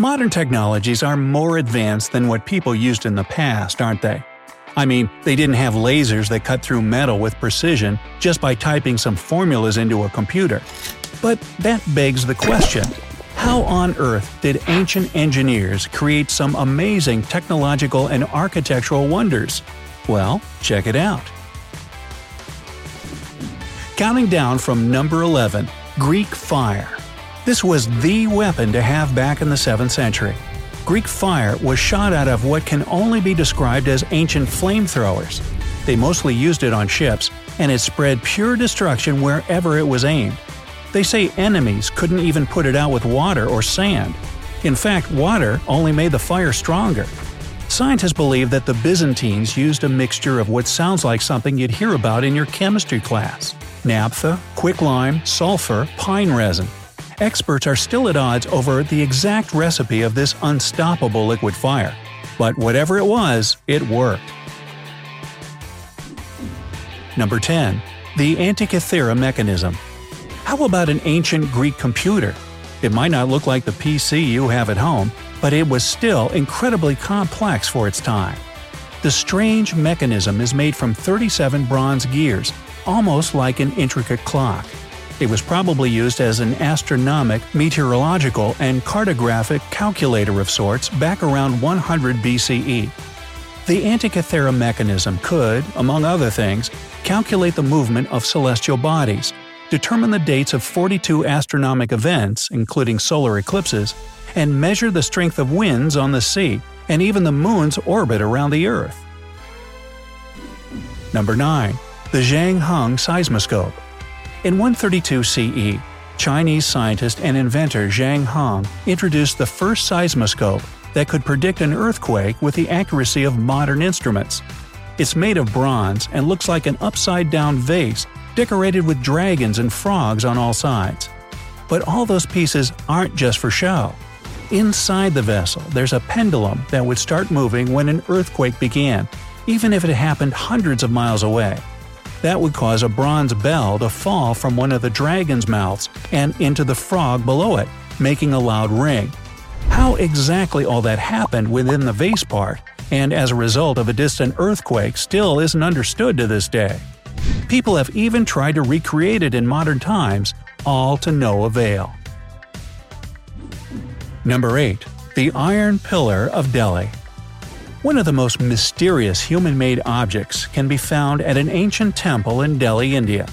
Modern technologies are more advanced than what people used in the past, aren't they? I mean, they didn't have lasers that cut through metal with precision just by typing some formulas into a computer. But that begs the question how on earth did ancient engineers create some amazing technological and architectural wonders? Well, check it out. Counting down from number 11 Greek fire. This was the weapon to have back in the 7th century. Greek fire was shot out of what can only be described as ancient flamethrowers. They mostly used it on ships, and it spread pure destruction wherever it was aimed. They say enemies couldn't even put it out with water or sand. In fact, water only made the fire stronger. Scientists believe that the Byzantines used a mixture of what sounds like something you'd hear about in your chemistry class naphtha, quicklime, sulfur, pine resin. Experts are still at odds over the exact recipe of this unstoppable liquid fire. But whatever it was, it worked. Number 10. The Antikythera mechanism. How about an ancient Greek computer? It might not look like the PC you have at home, but it was still incredibly complex for its time. The strange mechanism is made from 37 bronze gears, almost like an intricate clock. It was probably used as an astronomic, meteorological, and cartographic calculator of sorts back around 100 BCE. The Antikythera mechanism could, among other things, calculate the movement of celestial bodies, determine the dates of 42 astronomic events, including solar eclipses, and measure the strength of winds on the sea and even the moon's orbit around the Earth. Number 9. The Zhang Heng Seismoscope in 132 CE, Chinese scientist and inventor Zhang Heng introduced the first seismoscope that could predict an earthquake with the accuracy of modern instruments. It's made of bronze and looks like an upside down vase decorated with dragons and frogs on all sides. But all those pieces aren't just for show. Inside the vessel, there's a pendulum that would start moving when an earthquake began, even if it happened hundreds of miles away. That would cause a bronze bell to fall from one of the dragon's mouths and into the frog below it, making a loud ring. How exactly all that happened within the vase part, and as a result of a distant earthquake, still isn't understood to this day. People have even tried to recreate it in modern times, all to no avail. Number 8. The Iron Pillar of Delhi one of the most mysterious human made objects can be found at an ancient temple in Delhi, India.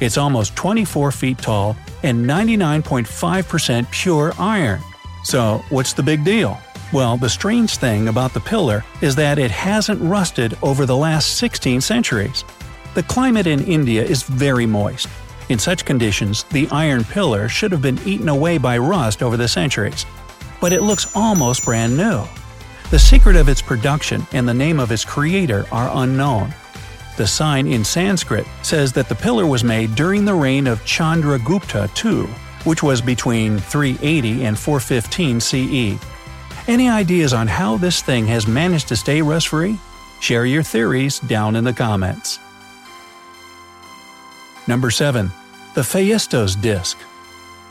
It's almost 24 feet tall and 99.5% pure iron. So, what's the big deal? Well, the strange thing about the pillar is that it hasn't rusted over the last 16 centuries. The climate in India is very moist. In such conditions, the iron pillar should have been eaten away by rust over the centuries. But it looks almost brand new. The secret of its production and the name of its creator are unknown. The sign in Sanskrit says that the pillar was made during the reign of Chandragupta II, which was between 380 and 415 CE. Any ideas on how this thing has managed to stay rust free? Share your theories down in the comments. Number 7. The Phaistos Disc.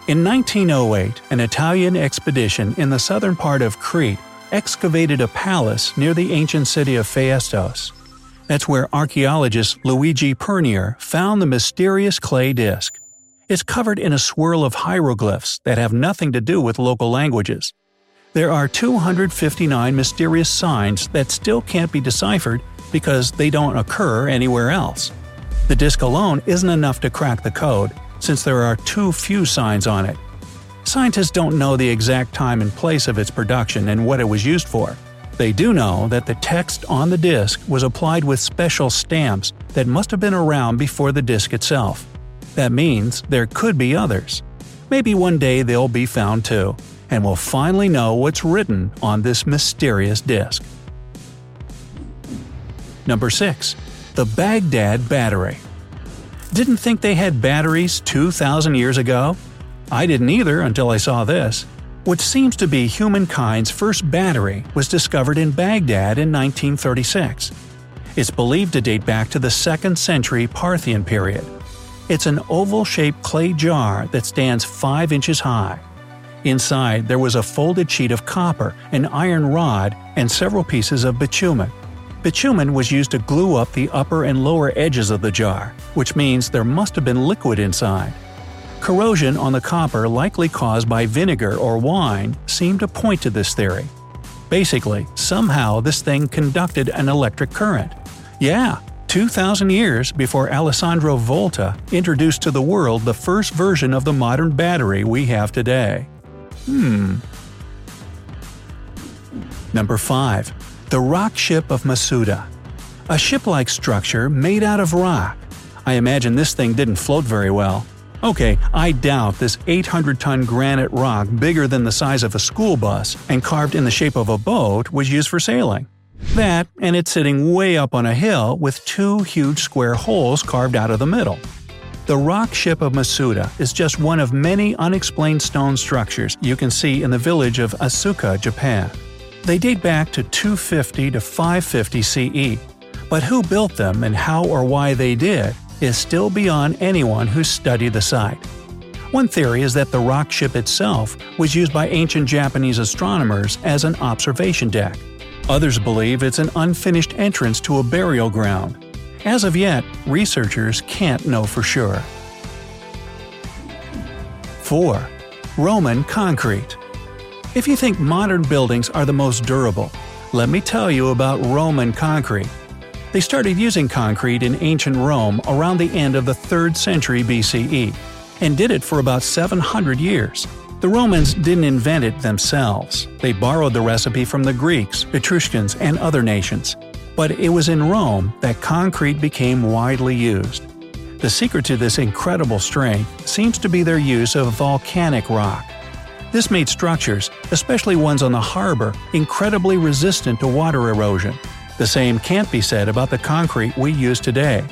In 1908, an Italian expedition in the southern part of Crete excavated a palace near the ancient city of Phaistos. That's where archaeologist Luigi Pernier found the mysterious clay disk. It's covered in a swirl of hieroglyphs that have nothing to do with local languages. There are 259 mysterious signs that still can't be deciphered because they don't occur anywhere else. The disk alone isn't enough to crack the code, since there are too few signs on it, Scientists don't know the exact time and place of its production and what it was used for. They do know that the text on the disc was applied with special stamps that must have been around before the disc itself. That means there could be others. Maybe one day they'll be found too, and we'll finally know what's written on this mysterious disc. Number 6. The Baghdad Battery. Didn't think they had batteries 2,000 years ago? I didn't either until I saw this. What seems to be humankind's first battery was discovered in Baghdad in 1936. It's believed to date back to the 2nd century Parthian period. It's an oval shaped clay jar that stands 5 inches high. Inside, there was a folded sheet of copper, an iron rod, and several pieces of bitumen. Bitumen was used to glue up the upper and lower edges of the jar, which means there must have been liquid inside. Corrosion on the copper likely caused by vinegar or wine seemed to point to this theory. Basically, somehow this thing conducted an electric current. Yeah, 2,000 years before Alessandro Volta introduced to the world the first version of the modern battery we have today. Hmm. Number 5. The Rock Ship of Masuda. A ship-like structure made out of rock. I imagine this thing didn't float very well. Okay, I doubt this 800 ton granite rock bigger than the size of a school bus and carved in the shape of a boat was used for sailing. That, and it's sitting way up on a hill with two huge square holes carved out of the middle. The rock ship of Masuda is just one of many unexplained stone structures you can see in the village of Asuka, Japan. They date back to 250 to 550 CE, but who built them and how or why they did is still beyond anyone who's studied the site. One theory is that the rock ship itself was used by ancient Japanese astronomers as an observation deck. Others believe it's an unfinished entrance to a burial ground, as of yet, researchers can't know for sure. 4. Roman concrete. If you think modern buildings are the most durable, let me tell you about Roman concrete. They started using concrete in ancient Rome around the end of the 3rd century BCE, and did it for about 700 years. The Romans didn't invent it themselves. They borrowed the recipe from the Greeks, Etruscans, and other nations but it was in Rome that concrete became widely used. The secret to this incredible strength seems to be their use of volcanic rock. This made structures, especially ones on the harbor, incredibly resistant to water erosion. The same can't be said about the concrete we use today.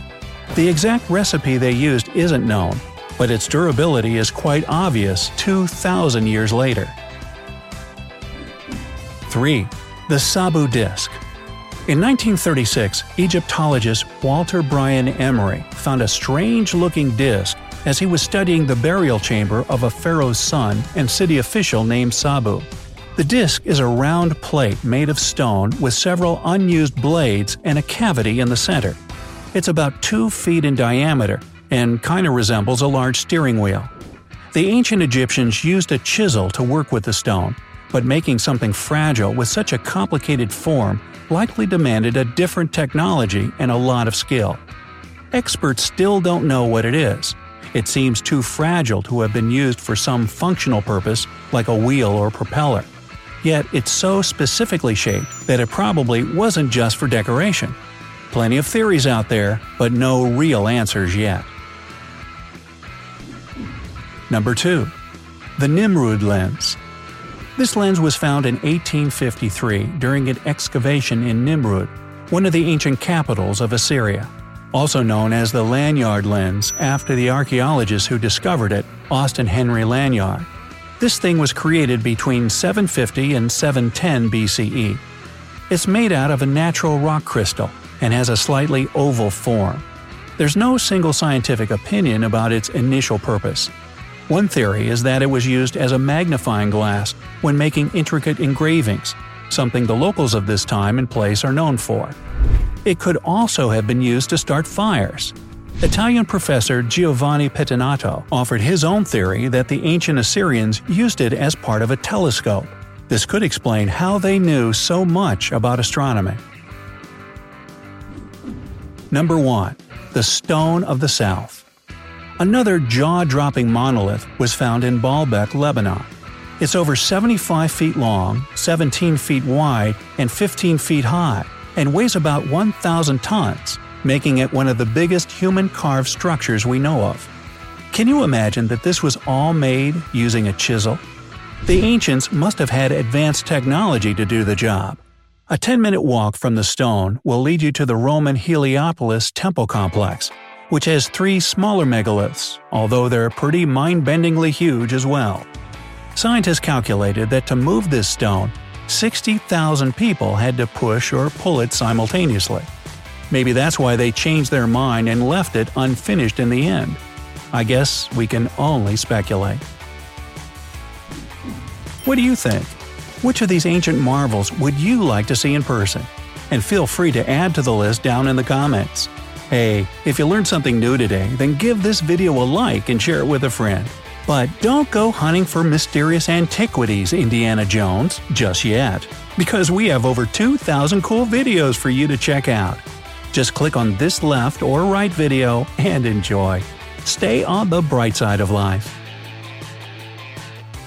The exact recipe they used isn't known, but its durability is quite obvious 2,000 years later. 3. The Sabu Disc in 1936, Egyptologist Walter Bryan Emery found a strange looking disc as he was studying the burial chamber of a pharaoh's son and city official named Sabu. The disc is a round plate made of stone with several unused blades and a cavity in the center. It's about 2 feet in diameter and kind of resembles a large steering wheel. The ancient Egyptians used a chisel to work with the stone, but making something fragile with such a complicated form likely demanded a different technology and a lot of skill. Experts still don't know what it is. It seems too fragile to have been used for some functional purpose like a wheel or propeller. Yet it's so specifically shaped that it probably wasn't just for decoration. Plenty of theories out there, but no real answers yet. Number 2. The Nimrud Lens this lens was found in 1853 during an excavation in Nimrud, one of the ancient capitals of Assyria. Also known as the Layard lens after the archaeologist who discovered it, Austin Henry Layard. This thing was created between 750 and 710 BCE. It's made out of a natural rock crystal and has a slightly oval form. There's no single scientific opinion about its initial purpose, one theory is that it was used as a magnifying glass when making intricate engravings, something the locals of this time and place are known for. It could also have been used to start fires. Italian professor Giovanni Pettinato offered his own theory that the ancient Assyrians used it as part of a telescope. This could explain how they knew so much about astronomy. Number 1. The Stone of the South Another jaw-dropping monolith was found in Baalbek, Lebanon. It's over 75 feet long, 17 feet wide, and 15 feet high, and weighs about 1,000 tons, making it one of the biggest human-carved structures we know of. Can you imagine that this was all made using a chisel? The ancients must have had advanced technology to do the job. A 10 minute walk from the stone will lead you to the Roman Heliopolis temple complex, which has three smaller megaliths, although they're pretty mind-bendingly huge as well. Scientists calculated that to move this stone, 60,000 people had to push or pull it simultaneously. Maybe that's why they changed their mind and left it unfinished in the end. I guess we can only speculate. What do you think? Which of these ancient marvels would you like to see in person? And feel free to add to the list down in the comments. Hey, if you learned something new today, then give this video a like and share it with a friend. But don't go hunting for mysterious antiquities, Indiana Jones, just yet, because we have over 2,000 cool videos for you to check out. Just click on this left or right video and enjoy. Stay on the bright side of life.